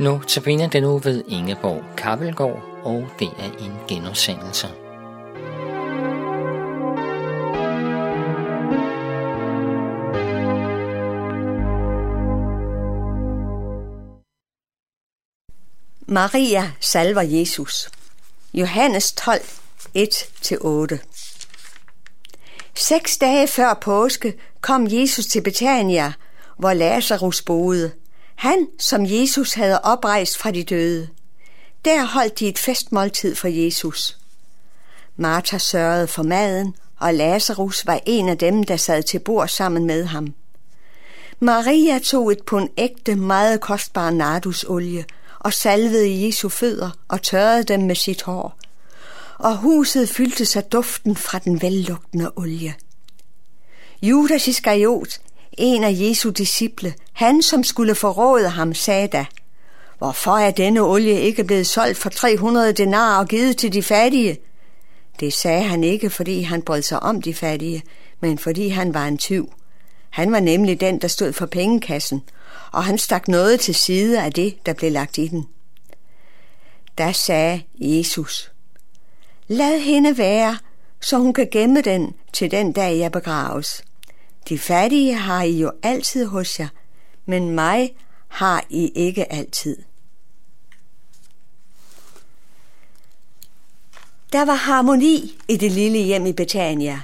Nu tabiner den nu ved Ingeborg Kappelgaard, og det er en genudsendelse. Maria salver Jesus. Johannes 12, 1-8. Seks dage før påske kom Jesus til Betania, hvor Lazarus boede. Han, som Jesus havde oprejst fra de døde. Der holdt de et festmåltid for Jesus. Martha sørgede for maden, og Lazarus var en af dem, der sad til bord sammen med ham. Maria tog et pund ægte, meget kostbar nardusolie og salvede Jesu fødder og tørrede dem med sit hår. Og huset fyldte sig duften fra den vellugtende olie. Judas Iskariot, en af Jesu disciple, han som skulle forråde ham, sagde da, Hvorfor er denne olie ikke blevet solgt for 300 denar og givet til de fattige? Det sagde han ikke, fordi han brød sig om de fattige, men fordi han var en tyv. Han var nemlig den, der stod for pengekassen, og han stak noget til side af det, der blev lagt i den. Da sagde Jesus, Lad hende være, så hun kan gemme den til den dag, jeg begraves. De fattige har I jo altid hos jer, men mig har I ikke altid. Der var harmoni i det lille hjem i Betania.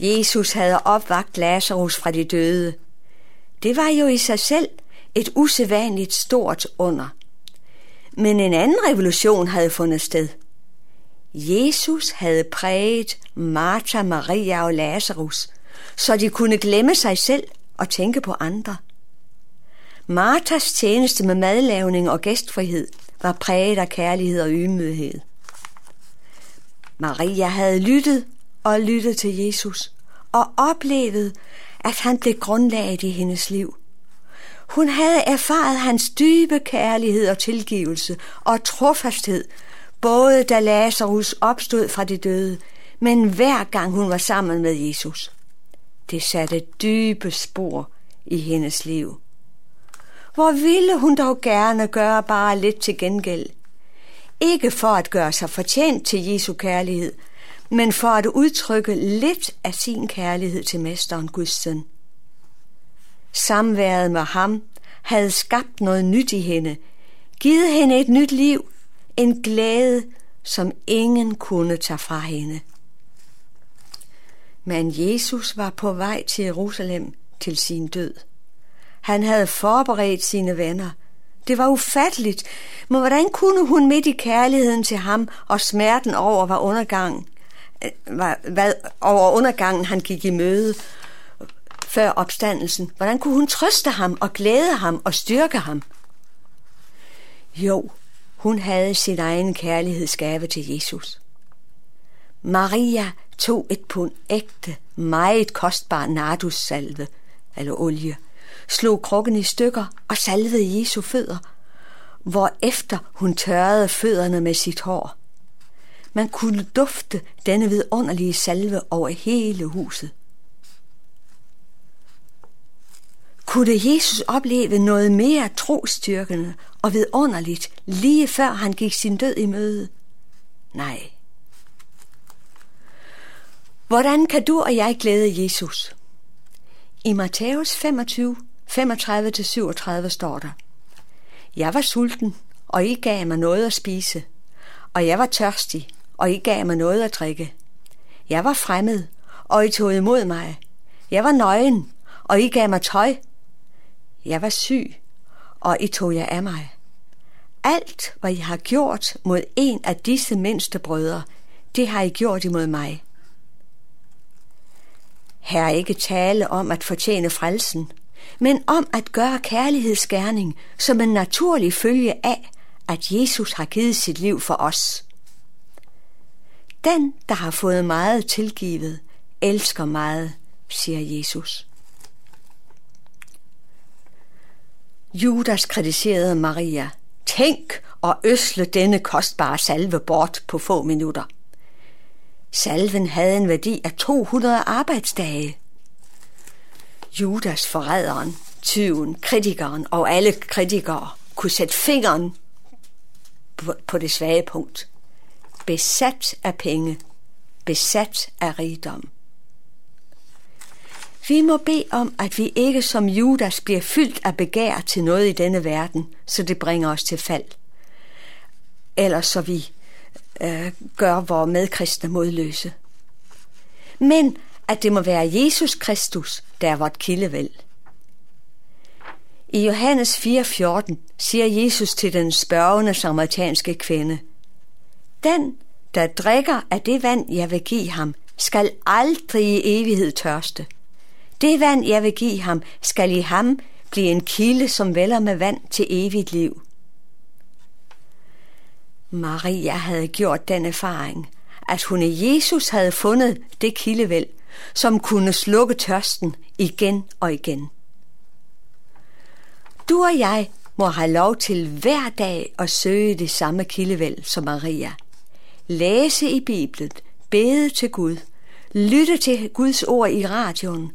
Jesus havde opvagt Lazarus fra de døde. Det var jo i sig selv et usædvanligt stort under. Men en anden revolution havde fundet sted. Jesus havde præget Martha, Maria og Lazarus, så de kunne glemme sig selv og tænke på andre. Martas tjeneste med madlavning og gæstfrihed var præget af kærlighed og ydmyghed. Maria havde lyttet og lyttet til Jesus og oplevet, at han blev grundlaget i hendes liv. Hun havde erfaret hans dybe kærlighed og tilgivelse og trofasthed, både da Lazarus opstod fra de døde, men hver gang hun var sammen med Jesus. Det satte dybe spor i hendes liv. Hvor ville hun dog gerne gøre bare lidt til gengæld? Ikke for at gøre sig fortjent til Jesu kærlighed, men for at udtrykke lidt af sin kærlighed til Mesteren Guds søn. Samværet med ham havde skabt noget nyt i hende, givet hende et nyt liv, en glæde, som ingen kunne tage fra hende. Men Jesus var på vej til Jerusalem til sin død. Han havde forberedt sine venner. Det var ufatteligt, men hvordan kunne hun midt i kærligheden til ham og smerten over var undergang, øh, var, hvad, over undergangen han gik i møde før opstandelsen, hvordan kunne hun trøste ham og glæde ham og styrke ham? Jo, hun havde sin egen kærlighedsgave til Jesus. Maria tog et pund ægte, meget kostbar nardussalve, eller olie, slog krukken i stykker og salvede Jesu fødder, hvor efter hun tørrede fødderne med sit hår. Man kunne dufte denne vidunderlige salve over hele huset. Kunne Jesus opleve noget mere trostyrkende og vidunderligt lige før han gik sin død i møde? Nej. Hvordan kan du og jeg glæde Jesus? I Matthæus 25, 35-37 står der, Jeg var sulten, og I gav mig noget at spise, og jeg var tørstig, og I gav mig noget at drikke. Jeg var fremmed, og I tog imod mig. Jeg var nøgen, og I gav mig tøj. Jeg var syg, og I tog jer af mig. Alt, hvad I har gjort mod en af disse mindste brødre, det har I gjort imod mig. Her er ikke tale om at fortjene frelsen, men om at gøre kærlighedsgerning som en naturlig følge af, at Jesus har givet sit liv for os. Den, der har fået meget tilgivet, elsker meget, siger Jesus. Judas kritiserede Maria. Tænk og øsle denne kostbare salve bort på få minutter. Salven havde en værdi af 200 arbejdsdage. Judas forræderen, tyven, kritikeren og alle kritikere kunne sætte fingeren på, det svage punkt. Besat af penge, besat af rigdom. Vi må bede om, at vi ikke som Judas bliver fyldt af begær til noget i denne verden, så det bringer os til fald. Eller så vi øh, gør vores medkristne modløse. Men at det må være Jesus Kristus, der er vort kildevæld. I Johannes 4:14 siger Jesus til den spørgende samaritanske kvinde, Den, der drikker af det vand, jeg vil give ham, skal aldrig i evighed tørste. Det vand, jeg vil give ham, skal i ham blive en kilde, som vælger med vand til evigt liv. Maria havde gjort den erfaring, at hun i Jesus havde fundet det kildevæld, som kunne slukke tørsten igen og igen. Du og jeg må have lov til hver dag at søge det samme kildevæld som Maria. Læse i Bibelen, bede til Gud, lytte til Guds ord i radioen,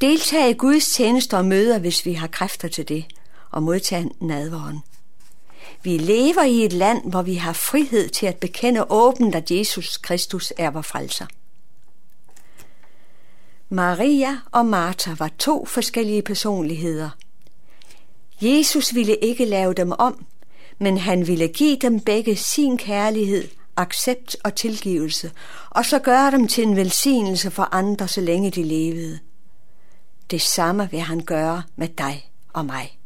deltage i Guds tjenester og møder, hvis vi har kræfter til det, og modtage nadvåren. Vi lever i et land, hvor vi har frihed til at bekende åbent, at Jesus Kristus er vor frelser. Maria og Martha var to forskellige personligheder. Jesus ville ikke lave dem om, men han ville give dem begge sin kærlighed, accept og tilgivelse, og så gøre dem til en velsignelse for andre, så længe de levede. Det samme vil han gøre med dig og mig.